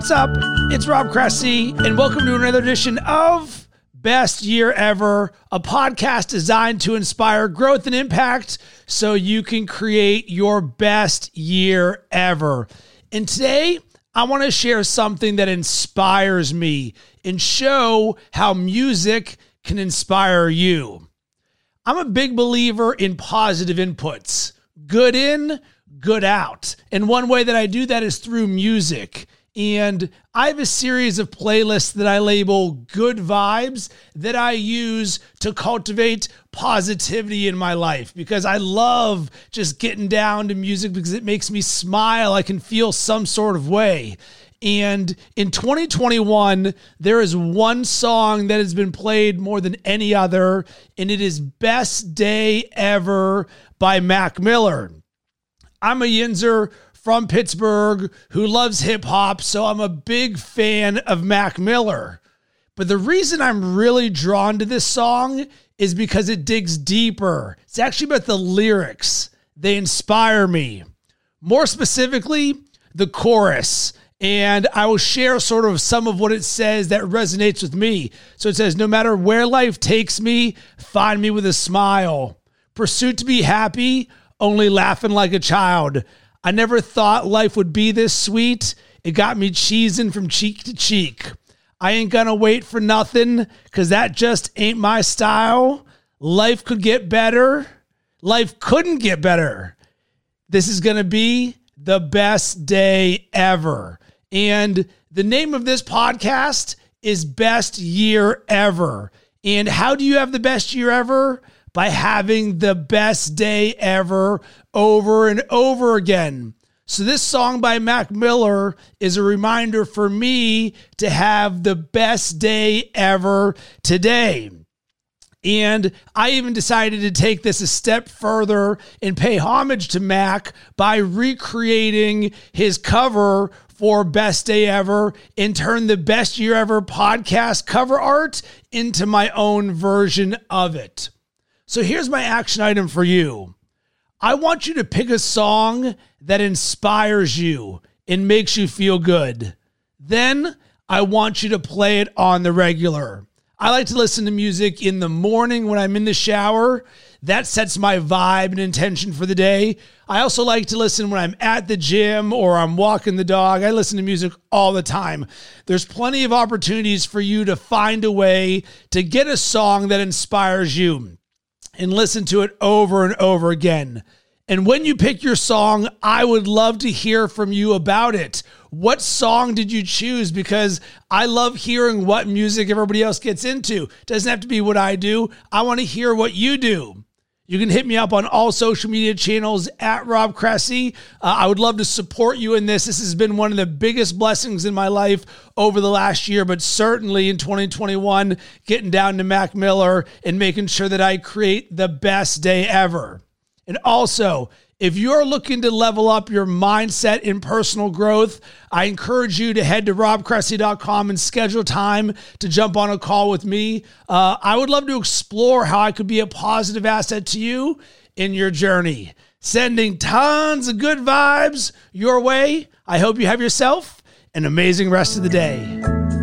What's up? It's Rob Cressy, and welcome to another edition of Best Year Ever, a podcast designed to inspire growth and impact so you can create your best year ever. And today, I want to share something that inspires me and show how music can inspire you. I'm a big believer in positive inputs, good in, good out. And one way that I do that is through music. And I have a series of playlists that I label good vibes that I use to cultivate positivity in my life because I love just getting down to music because it makes me smile. I can feel some sort of way. And in 2021, there is one song that has been played more than any other, and it is Best Day Ever by Mac Miller. I'm a Yinzer from Pittsburgh who loves hip hop, so I'm a big fan of Mac Miller. But the reason I'm really drawn to this song is because it digs deeper. It's actually about the lyrics, they inspire me. More specifically, the chorus. And I will share sort of some of what it says that resonates with me. So it says, No matter where life takes me, find me with a smile. Pursuit to be happy, only laughing like a child. I never thought life would be this sweet. It got me cheesing from cheek to cheek. I ain't gonna wait for nothing because that just ain't my style. Life could get better. Life couldn't get better. This is gonna be the best day ever. And the name of this podcast is Best Year Ever. And how do you have the best year ever? By having the best day ever over and over again. So, this song by Mac Miller is a reminder for me to have the best day ever today. And I even decided to take this a step further and pay homage to Mac by recreating his cover for Best Day Ever and turn the Best Year Ever podcast cover art into my own version of it. So here's my action item for you. I want you to pick a song that inspires you and makes you feel good. Then I want you to play it on the regular. I like to listen to music in the morning when I'm in the shower. That sets my vibe and intention for the day. I also like to listen when I'm at the gym or I'm walking the dog. I listen to music all the time. There's plenty of opportunities for you to find a way to get a song that inspires you and listen to it over and over again. And when you pick your song, I would love to hear from you about it. What song did you choose? Because I love hearing what music everybody else gets into. It Doesn't have to be what I do. I want to hear what you do. You can hit me up on all social media channels at Rob Cressy. Uh, I would love to support you in this. This has been one of the biggest blessings in my life over the last year, but certainly in 2021, getting down to Mac Miller and making sure that I create the best day ever. And also, if you're looking to level up your mindset in personal growth, I encourage you to head to robcressy.com and schedule time to jump on a call with me. Uh, I would love to explore how I could be a positive asset to you in your journey. Sending tons of good vibes your way. I hope you have yourself an amazing rest of the day.